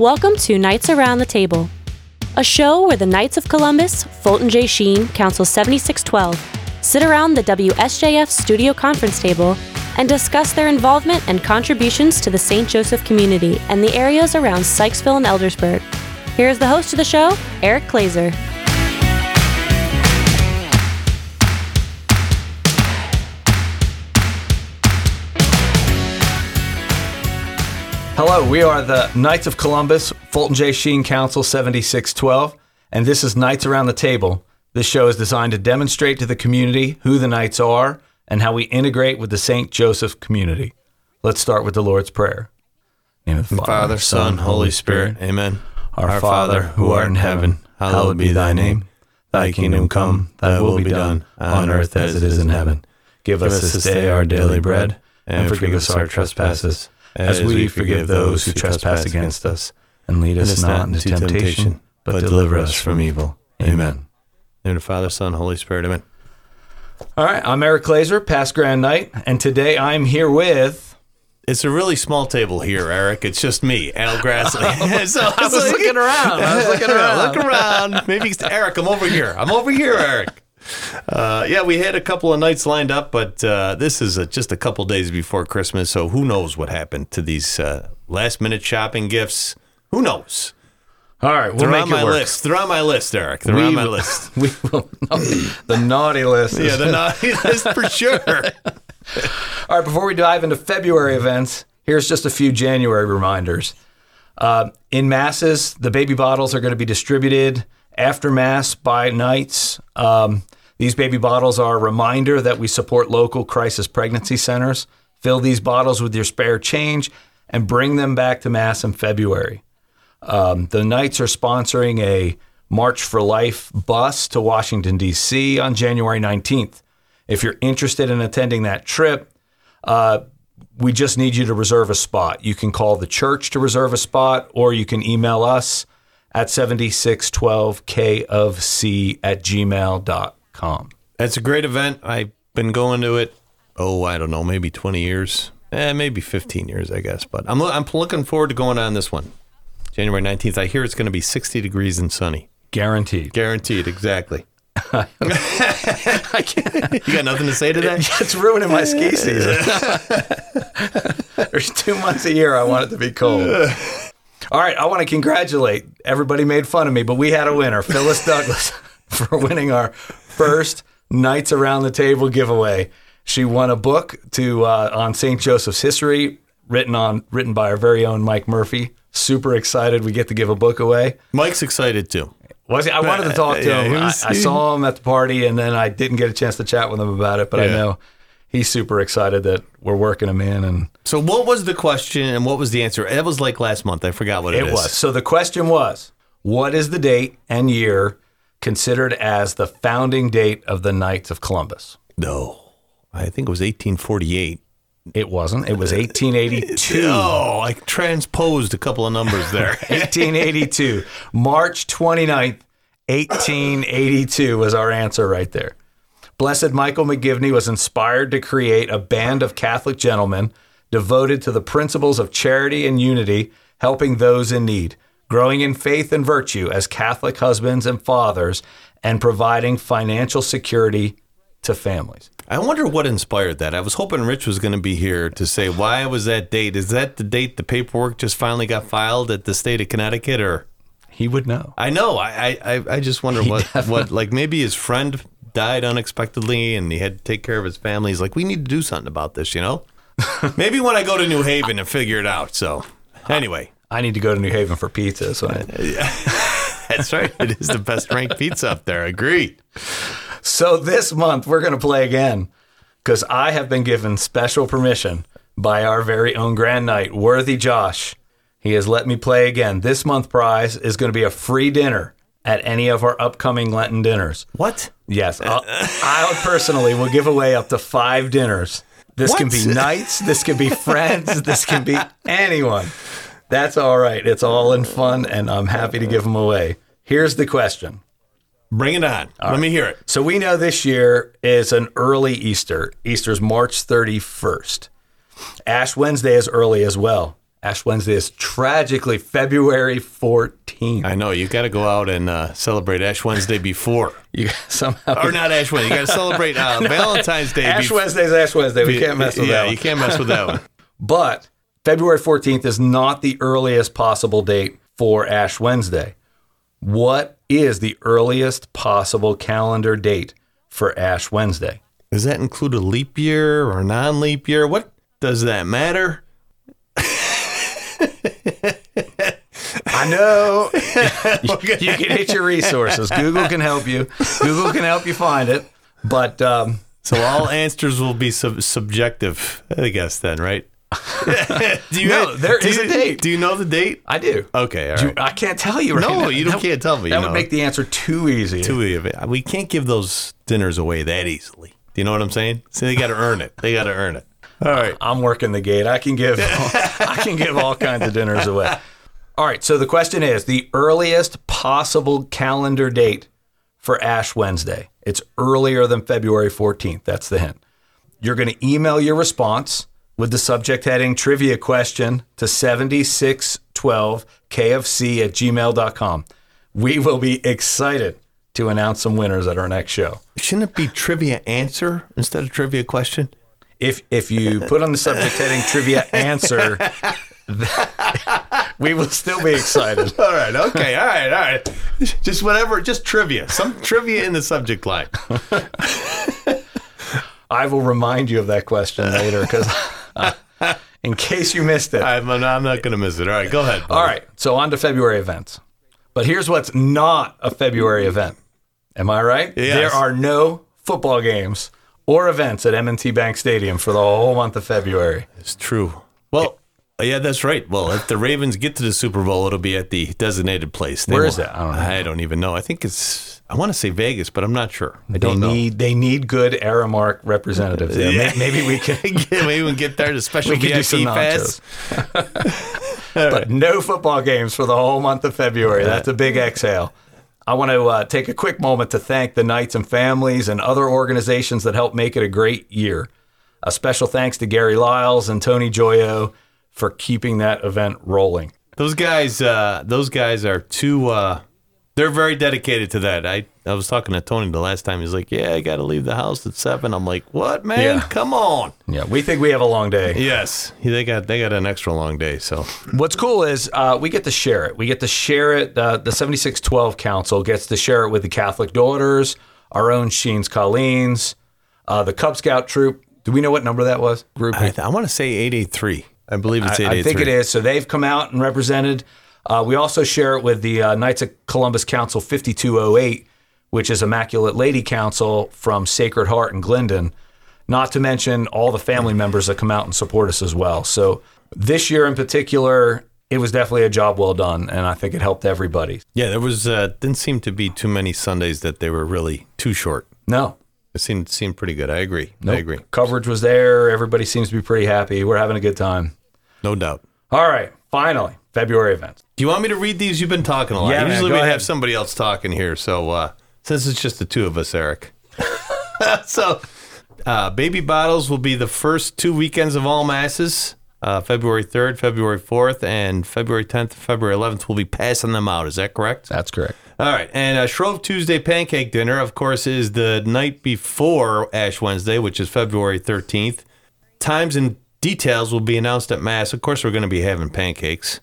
Welcome to Knights Around the Table, a show where the Knights of Columbus, Fulton J. Sheen, Council 7612, sit around the WSJF studio conference table and discuss their involvement and contributions to the St. Joseph community and the areas around Sykesville and Eldersburg. Here's the host of the show, Eric Glazer. Hello, we are the Knights of Columbus, Fulton J. Sheen Council 7612, and this is Knights Around the Table. This show is designed to demonstrate to the community who the Knights are and how we integrate with the St. Joseph community. Let's start with the Lord's Prayer. In the Father, Father, Son, Holy Spirit. Amen. Our, Our Father, who art in heaven, hallowed be thy name. Thy kingdom come, thy will be done, on earth as it is in heaven. Give us this day our daily bread, and forgive us our trespasses as we forgive those who trespass against us. And lead us not into temptation, but deliver us from evil. Amen. In the Father, Son, Holy Spirit. Amen. All right, I'm Eric Glazer, past Grand Knight, and today I'm here with. It's a really small table here, Eric. It's just me, Al Grassley. Oh, so I was, like, looking around. I was looking around. Look around. Maybe Eric, I'm over here. I'm over here, Eric. Uh, yeah, we had a couple of knights lined up, but uh, this is a, just a couple days before Christmas, so who knows what happened to these uh, last minute shopping gifts? Who knows? All right, we'll They're make on my work. list. They're on my list, Eric. They're we, on my list. We will the naughty list. yeah, the naughty list for sure. All right, before we dive into February events, here's just a few January reminders. Uh, in masses, the baby bottles are going to be distributed after mass by knights. Um, these baby bottles are a reminder that we support local crisis pregnancy centers. Fill these bottles with your spare change and bring them back to Mass in February. Um, the Knights are sponsoring a March for Life bus to Washington, D.C. on January 19th. If you're interested in attending that trip, uh, we just need you to reserve a spot. You can call the church to reserve a spot, or you can email us at 7612k of c at gmail.com. It's a great event. I've been going to it, oh, I don't know, maybe 20 years. Eh, maybe 15 years, I guess. But I'm, I'm looking forward to going on this one. January 19th. I hear it's going to be 60 degrees and sunny. Guaranteed. Guaranteed, exactly. I can't. You got nothing to say to that? It's ruining my ski season. There's two months a year I want it to be cold. All right, I want to congratulate everybody made fun of me, but we had a winner, Phyllis Douglas, for winning our first Knights Around the Table giveaway. She won a book to uh, on St. Joseph's history, written on written by our very own Mike Murphy. Super excited we get to give a book away. Mike's excited too. Was he? I wanted to talk to him. I, I, saw him at the party, and then I didn't get a chance to chat with him about it. But yeah. I know he's super excited that we're working him in. And so, what was the question, and what was the answer? It was like last month. I forgot what it, it was. So the question was, what is the date and year considered as the founding date of the Knights of Columbus? No, I think it was 1848. It wasn't. It was 1882. Oh, I transposed a couple of numbers there. 1882. March 29th, 1882 was our answer right there. Blessed Michael McGivney was inspired to create a band of Catholic gentlemen devoted to the principles of charity and unity, helping those in need growing in faith and virtue as Catholic husbands and fathers, and providing financial security to families. I wonder what inspired that. I was hoping Rich was going to be here to say why was that date? Is that the date the paperwork just finally got filed at the state of Connecticut, or he would know? I know. I I, I just wonder he what definitely. what like maybe his friend died unexpectedly and he had to take care of his family. He's like, we need to do something about this, you know. maybe when I go to New Haven and figure it out. So anyway, I need to go to New Haven for pizza. So I... that's right. It is the best ranked pizza up there. Agreed. So this month we're going to play again because I have been given special permission by our very own Grand Knight, Worthy Josh. He has let me play again. This month prize is going to be a free dinner at any of our upcoming Lenten dinners. What? Yes. I'll, I personally will give away up to five dinners. This what? can be knights. This can be friends. this can be anyone. That's all right. It's all in fun, and I'm happy to give them away. Here's the question. Bring it on. All Let right. me hear it. So we know this year is an early Easter. Easter's March 31st. Ash Wednesday is early as well. Ash Wednesday is tragically February 14th. I know you've got to go out and uh, celebrate Ash Wednesday before, You somehow or not Ash Wednesday. You got to celebrate uh, Valentine's Day. Ash bef- Wednesday's Ash Wednesday. We can't mess with yeah, that. one. you can't mess with that one. But February 14th is not the earliest possible date for Ash Wednesday. What is the earliest possible calendar date for Ash Wednesday? Does that include a leap year or non-leap year? What does that matter? I know you, you can hit your resources. Google can help you. Google can help you find it. But um, So all answers will be sub- subjective, I guess. Then, right? do you No, there do you- a date. Do you know the date? I do. Okay, all Do- right. I can't tell you right No, now. you don't- That- can't tell me, That you would know. make the answer too easy. Too easy. We can't give those dinners away that easily. Do you know what I'm saying? So they got to earn it. They got to earn it. All right. I'm working the gate. I can give I can give all kinds of dinners away. All right, so the question is the earliest possible calendar date for Ash Wednesday. It's earlier than February 14th. That's the hint. You're going to email your response with the subject heading trivia question to 7612kfc at gmail.com. We will be excited to announce some winners at our next show. Shouldn't it be trivia answer instead of trivia question? If if you put on the subject heading trivia answer, we will still be excited. All right. Okay. All right. All right. Just whatever. Just trivia. Some trivia in the subject line. I will remind you of that question later because in case you missed it. I'm, I'm not going to miss it. All right. Go ahead. buddy. All right, so on to February events. But here's what's not a February event. Am I right? Yes. There are no football games or events at M&T Bank Stadium for the whole month of February. It's true. Well, yeah, that's right. Well, if the Ravens get to the Super Bowl, it'll be at the designated place. They Where is that? I don't know. I don't even know. I think it's. I want to say Vegas, but I'm not sure. I They don't know. need they need good Aramark representatives. there. Yeah. Maybe we can Maybe we can get there to special We could do some pass. but no football games for the whole month of February. That's a big exhale. I want to uh, take a quick moment to thank the Knights and families and other organizations that helped make it a great year. A special thanks to Gary Lyles and Tony Joyo for keeping that event rolling. Those guys, uh, those guys are too. Uh, they're very dedicated to that. I, I was talking to Tony the last time. He's like, "Yeah, I got to leave the house at 7. I'm like, "What, man? Yeah. Come on." Yeah, we think we have a long day. Yes, they got they got an extra long day. So What's cool is uh, we get to share it. We get to share it. Uh, the 7612 Council gets to share it with the Catholic Daughters, our own Sheen's Colleen's, uh, the Cub Scout troop. Do we know what number that was? Group. I, I want to say 883. I believe it's I, 883. I think it is. So they've come out and represented. Uh, we also share it with the uh, Knights of Columbus Council 5208, which is Immaculate Lady Council from Sacred Heart in Glyndon. Not to mention all the family members that come out and support us as well. So this year in particular, it was definitely a job well done, and I think it helped everybody. Yeah, there was uh, didn't seem to be too many Sundays that they were really too short. No, It seemed seemed pretty good. I agree. I agree. coverage was there. Everybody seems to be pretty happy. We're having a good time. No doubt. All right, finally, February events. Do you want me to read these? You've been talking a lot. Yeah, man, Usually go we ahead. have somebody else talking here. So uh, since it's just the two of us, Eric. so uh, baby bottles will be the first two weekends of all masses. Uh, February 3rd, February 4th, and February 10th, February 11th. We'll be passing them out. Is that correct? That's correct. All right, and uh, Shrove Tuesday pancake dinner, of course, is the night before Ash Wednesday, which is February 13th. Times and details will be announced at Mass. Of course, we're going to be having pancakes,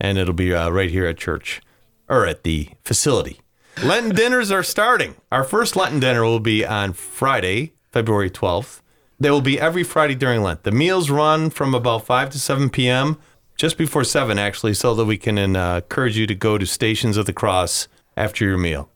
and it'll be uh, right here at church or at the facility. Lenten dinners are starting. Our first Lenten dinner will be on Friday, February 12th. They will be every Friday during Lent. The meals run from about 5 to 7 p.m., just before 7, actually, so that we can uh, encourage you to go to Stations of the Cross after your meal.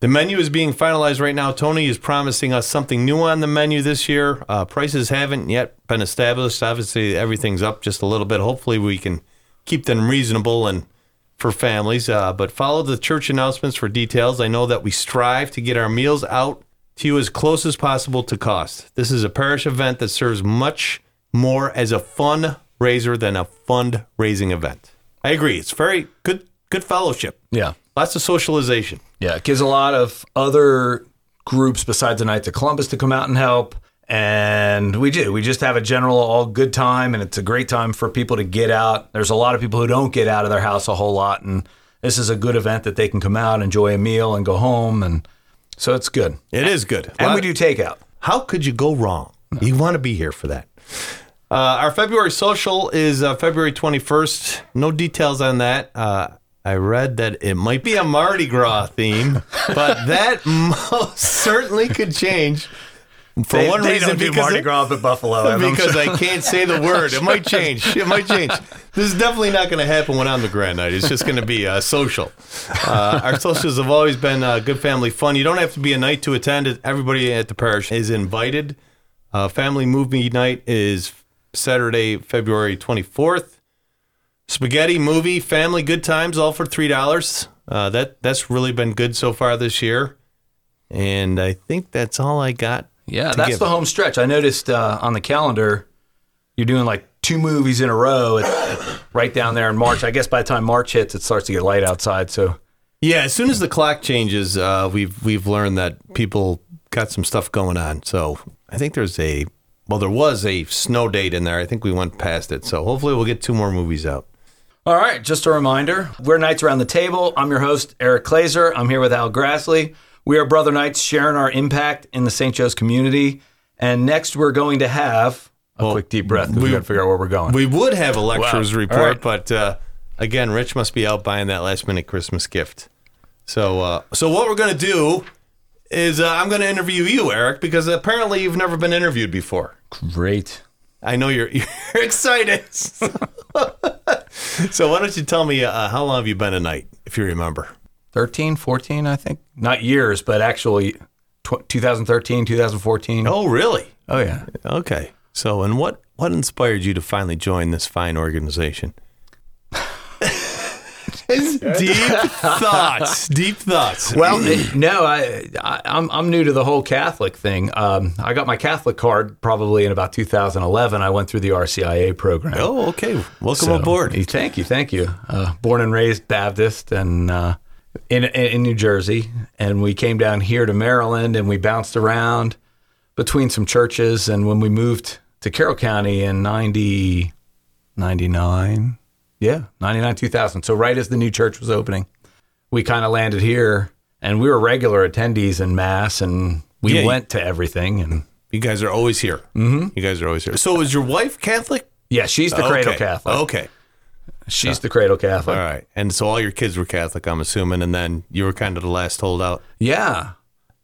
The menu is being finalized right now. Tony is promising us something new on the menu this year. Uh, prices haven't yet been established. Obviously, everything's up just a little bit. Hopefully, we can keep them reasonable and for families. Uh, but follow the church announcements for details. I know that we strive to get our meals out to you as close as possible to cost. This is a parish event that serves much more as a fundraiser than a fundraising event. I agree. It's very good, good fellowship. Yeah. Lots of socialization. Yeah, it gives a lot of other groups besides the Knights of Columbus to come out and help. And we do. We just have a general all good time, and it's a great time for people to get out. There's a lot of people who don't get out of their house a whole lot, and this is a good event that they can come out, enjoy a meal, and go home, and so it's good. It is good. And we do takeout. How could you go wrong? You want to be here for that. Uh, our February social is uh, February 21st. No details on that. Uh, I read that it might be a Mardi Gras theme, but that most certainly could change for They- one they reason don't do because Mardi Gras at Buffalo. I'm because sure. I can't say the word. It might change. It might change. This is definitely not going to happen when I'm the grand knight. It's just going to be uh, social. Uh, our socials have always been uh, good family fun. You don't have to be a knight to attend. Everybody at the parish is invited. Uh, family movie night is Saturday, February 24th. Spaghetti movie, family good times, all for three dollars. Uh, that that's really been good so far this year, and I think that's all I got. Yeah, that's the home stretch. I noticed uh, on the calendar, you're doing like two movies in a row at, right down there in March. I guess by the time March hits, it starts to get light outside. So Yeah, as soon as the clock changes, uh, we've we've learned that people got some stuff going on. So I think there's a well, there was a snow date in there. I think we went past it. So hopefully we'll get two more movies out. All right, just a reminder we're Knights Around the Table. I'm your host, Eric Glazer. I'm here with Al Grassley. We are Brother Knights sharing our impact in the St. Joe's community. And next, we're going to have a quick deep breath we, we- got to figure out where we're going. We would have a lectures Wow. report, right. but uh, again, Rich must be out buying that last minute Christmas gift. So uh, so what we're gonna do is uh, I'm gonna interview you, Eric, because apparently you've never been interviewed before. Great. I know you're you're excited. so why don't you tell me uh, how long have you been a knight, if you remember? 13, 14, I think. Not years, but actually tw- 2013, 2014. Oh, really? Oh, yeah. Okay. So, and what what inspired you to finally join this fine organization? deep thoughts. Deep thoughts. Well, no, I, I I'm I'm new to the whole Catholic thing. Um, I got my Catholic card probably in about 2011. I went through the RCIA program. oh, okay. Welcome So, aboard. Thank you, thank you. Uh, born and raised Baptist, and uh, in in New Jersey, and we came down here to Maryland, and we bounced around between some churches. And when we moved to Carroll County in 90, 99, yeah, 99, 2000. So right as the new church was opening, we kind of landed here, and we were regular attendees in mass, and we Yeah, went to everything. And You guys are always here. Mm-hmm. You guys are always here. So, is your wife Catholic? yeah, she's the cradle okay. Catholic. Okay. She's the cradle Catholic. All right. And so all your kids were Catholic, I'm assuming, and then you were kind of the last holdout. Yeah.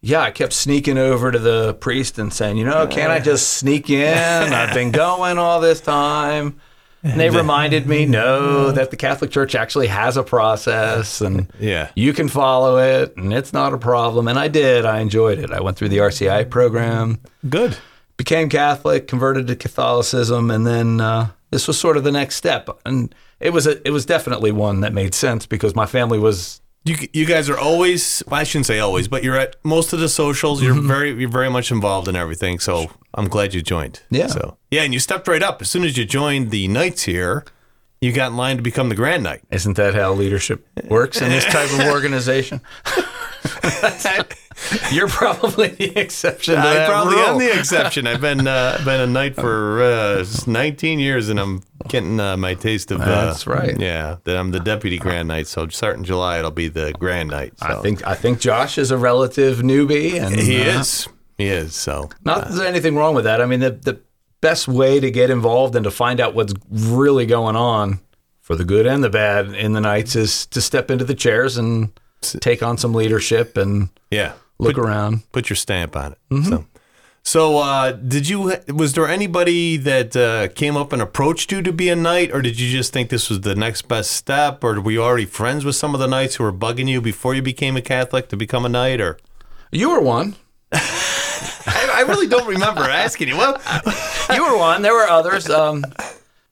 Yeah, I kept sneaking over to the priest and saying, you know, can't I just sneak in? I've been going all this time. And they reminded me, no, that the Catholic Church actually has a process and Yeah. you can follow it and it's not a problem. And I did. I enjoyed it. I went through the RCI program, Good. became Catholic, converted to Catholicism, and then uh, this was sort of the next step. And it was a, it was definitely one that made sense because my family was You you guys are always well, I shouldn't say always, but you're at most of the socials. You're Mm-hmm. very you're very much involved in everything. So I'm glad you joined. Yeah. So yeah, and you stepped right up as soon as you joined the Knights here. You got in line to become the Grand Knight. Isn't that how leadership works in this type of organization? You're probably the exception I probably rule. am the exception. I've been uh, been a knight for uh, 19 years, and I'm getting uh, my taste of. Uh, That's right. Yeah, that I'm the deputy grand knight. So starting July, it'll be the grand knight. So. I think I think Josh is a relative newbie, and he uh, is. He is. So Not that there's anything wrong with that. I mean, the the best way to get involved and to find out what's really going on, for the good and the bad, in the Knights is to step into the chairs and take on some leadership and yeah, look put, around. put your stamp on it. So. So, uh, did you? Was there anybody that uh, came up and approached you to be a knight, or did you just think this was the next best step, or were you already friends with some of the knights who were bugging you before you became a Catholic to become a knight? Or You were one. I, I really don't remember asking you. Well, you were one. There were others. Um,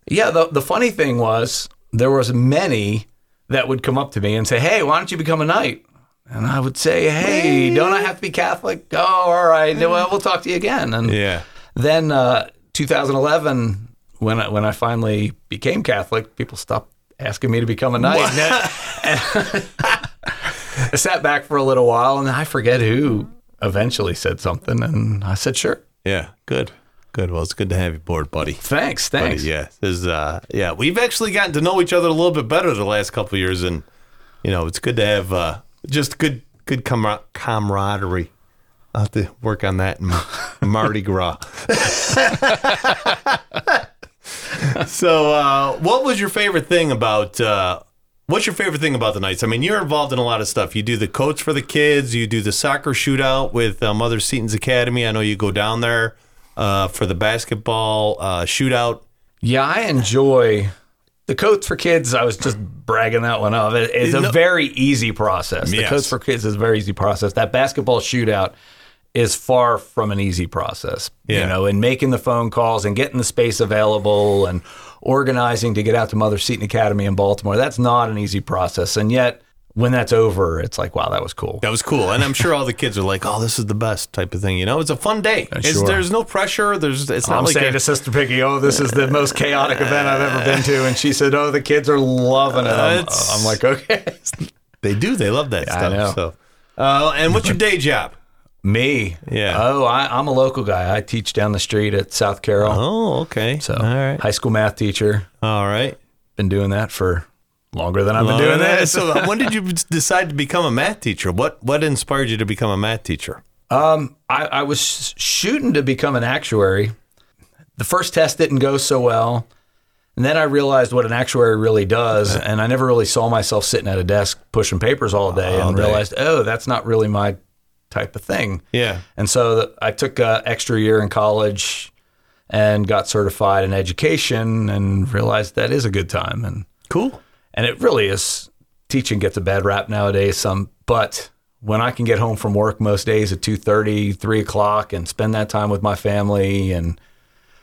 yeah. The the funny thing was there was many that would come up to me and say, "Hey, why don't you become a knight?" And I would say, "Hey, don't I have to be Catholic?" Oh, all right. Well, we'll talk to you again. And yeah. then uh, 2011, when I, when I finally became Catholic, people stopped asking me to become a knight. I sat back for a little while, and I forget who eventually said something, and I said, "Sure." Yeah, good, good. Well, it's good to have you aboard, buddy. Thanks, Buddy, thanks. yeah, is uh, yeah. We've actually gotten to know each other a little bit better the last couple of years, and you know, it's good to have uh, just good, good camar- camaraderie. I'll have to work on that in Mardi Gras. so, uh, what was your favorite thing about? Uh, what's your favorite thing about the Knights? I mean, you're involved in a lot of stuff. You do the coach for the kids. You do the soccer shootout with uh, Mother Seton's Academy. I know you go down there uh, for the basketball uh, shootout. Yeah, I enjoy the Coats for Kids. I was just bragging that one up. It- It's a No- very easy process. The Yes. Coats for Kids is a very easy process. That basketball shootout is far from an easy process. Yeah. You know, and making the phone calls and getting the space available and organizing to get out to Mother Seton Academy in Baltimore. That's not an easy process. And yet, when that's over, it's like, wow, that was cool. That was cool, and I'm sure all the kids are like, "Oh, this is the best type of thing." You know, it's a fun day. Sure. There's no pressure. There's it's not I'm like saying a- to Sister Piggy, "Oh, this is the most chaotic event I've ever been to," and she said, "Oh, the kids are loving it." I'm, I'm like, "Okay." they do. They love that I stuff. So, uh, and what's your day job? Me? Yeah. Oh, I, I'm a local guy. I teach down the street at South Carroll. Oh, okay. So, all right, high school math teacher. all right. Been doing that for longer than I've been Well, doing that- this. So, when did you decide to become a math teacher? What What inspired you to become a math teacher? Um, I, I was shooting to become an actuary. The first test didn't go so well. And then I realized what an actuary really does. And I never really saw myself sitting at a desk pushing papers all day and day. realized, oh, that's not really my type of thing. Yeah. And so th- I took an extra year in college and got certified in education and realized that is a good time. And Cool. And it really is. Teaching gets a bad rap nowadays. Some, but when I can get home from work most days at 2.30, 3 o'clock and spend that time with my family and,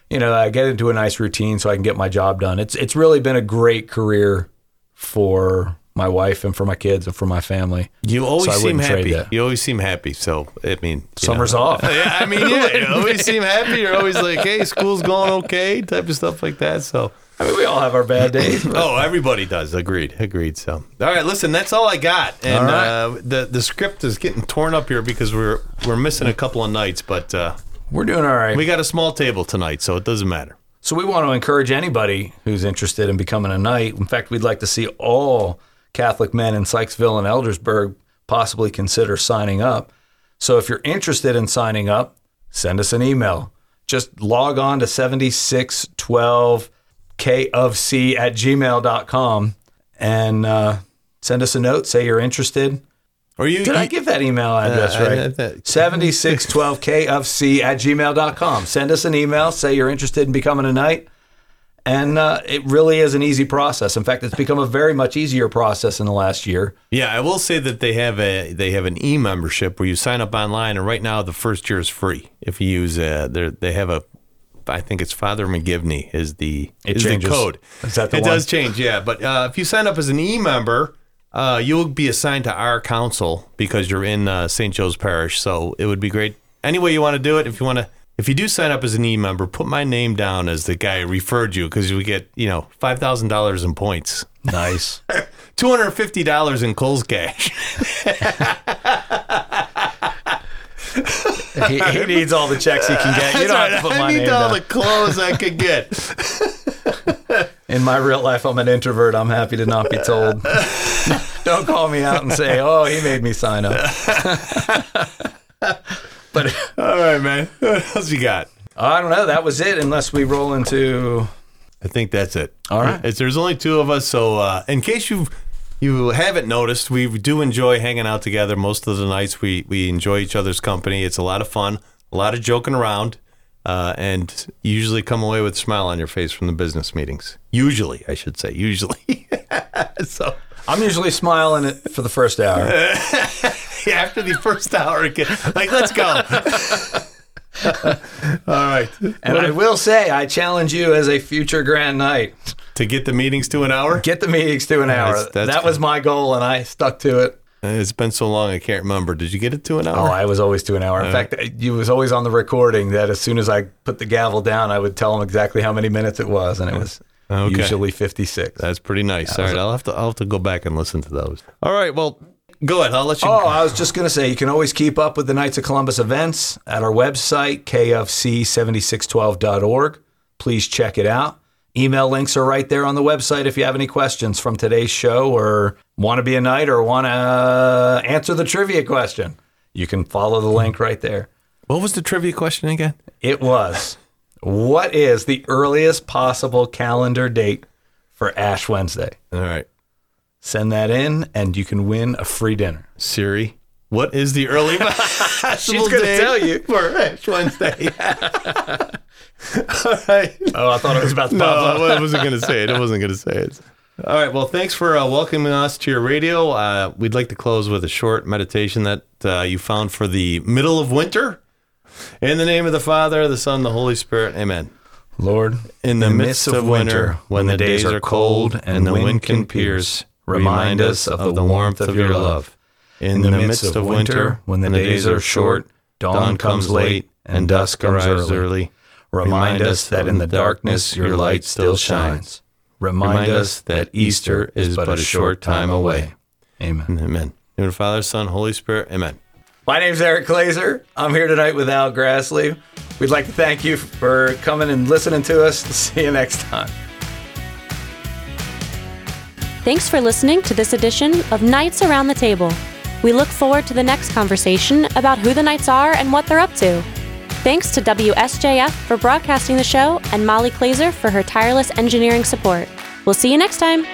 you know, I get into a nice routine so I can get my job done. It's, it's really been a great career for my wife and for my kids and for my family. You always So seem happy. You always seem happy. So, I mean, Summer's know. off. yeah, I mean, yeah, you always seem happy. You're always like, "Hey, school's going okay," type of stuff like that. So, I mean, we all have our bad days. but- oh, everybody does. Agreed. Agreed. So, all right. Listen, that's all I got. And All right. uh, the the script is getting torn up here because we're we're missing a couple of knights, but uh, We're doing all right. we got a small table tonight, so it doesn't matter. So we want to encourage anybody who's interested in becoming a knight. In fact, we'd like to see all Catholic men in Sykesville and Eldersburg possibly consider signing up. So if you're interested in signing up, send us an email. Just log on to 7612kofc at gmail.com and uh, send us a note. Say you're interested. Or you? Did I give that email address Uh, right? I- that- 7612kfc at gmail.com. Send us an email. Say you're interested in becoming a knight. And uh, it really is an easy process. In fact, it's become a very much easier process in the last year. Yeah, I will say that they have a they have an e membership where you sign up online, and right now the first year is free if you use uh they they have a I think it's Father McGivney is the It is changes. the code. Is that the it one? does change, yeah. But uh, if you sign up as an e member, uh, you'll be assigned to our council because you're in uh, St. Joe's Parish. So it would be great. Any way you want to do it, if you want to. If you do sign up as an e member, put my name down as the guy who referred you because you get, you know, five thousand dollars in points. Nice. Two hundred fifty dollars in Kohl's cash. he, he needs all the checks he can get. You don't have to put I my need name all down. the clothes I could get. In my real life, I'm an introvert. I'm happy to not be told. don't call me out and say, oh, he made me sign up. but All right, man. What else you got? I don't know. That was it, unless we roll into. I think that's it. All right. It's, there's only two of us, so uh, in case you you haven't noticed, we do enjoy hanging out together most of the nights. We we enjoy each other's company. It's a lot of fun, a lot of joking around, uh, and you usually come away with a smile on your face from the business meetings. Usually, I should say, usually. so I'm usually smiling for the first hour. after the first hour, get- like let's go. All right. And I will say, I challenge you as a future Grand Knight. To get the meetings to an hour? Get the meetings to an hour. That's- that's that was my goal, and I stuck to it. It's been so long, I can't remember. Did you get it to an hour? Oh. I was always to an hour. In uh-huh. fact, you was always on the recording that as soon as I put the gavel down, I would tell them exactly how many minutes it was, and it was Okay. usually 56. That's pretty nice. All right, I'll have to I'll have to go back and listen to those. All right, well, Go ahead. I'll let you. Oh, I was just going to say you can always keep up with the Knights of Columbus events at our website, kfc7612.org. Please check it out. Email links are right there on the website if you have any questions from today's show or want to be a knight or want to answer the trivia question. You can follow the link right there. What was the trivia question again? It was What is the earliest possible calendar date for Ash Wednesday? All right. Send that in and you can win a free dinner. Siri, what is the early possible She's gonna tell you. for Ash Wednesday? All right. Oh, I thought it was about to No, pop up. I wasn't going to say it. I wasn't going to say it. All right. Well, thanks for uh, welcoming us to your radio. Uh, we'd like to close with a short meditation that uh, you found for the middle of winter. In the name of the Father, the Son, the Holy Spirit. Amen. Lord, In the midst of winter, when the days are cold and the wind can pierce, remind us of the warmth of your love. In the midst of winter, when the days are short, dawn comes late, and dusk arrives early, Remind us that in the darkness your light still shines. Remind us that Easter is but a short time away. Amen. Amen. In the name of Father, Son, Holy Spirit. Amen. My name's Eric Glazer. I'm here tonight with Al Grassley. We'd like to thank you for coming and listening to us. See you next time. Thanks for listening to this edition of Knights Around the Table. We look forward to the next conversation about who the Knights are and what they're up to. Thanks to WSJF for broadcasting the show and Molly Glazer for her tireless engineering support. We'll see you next time.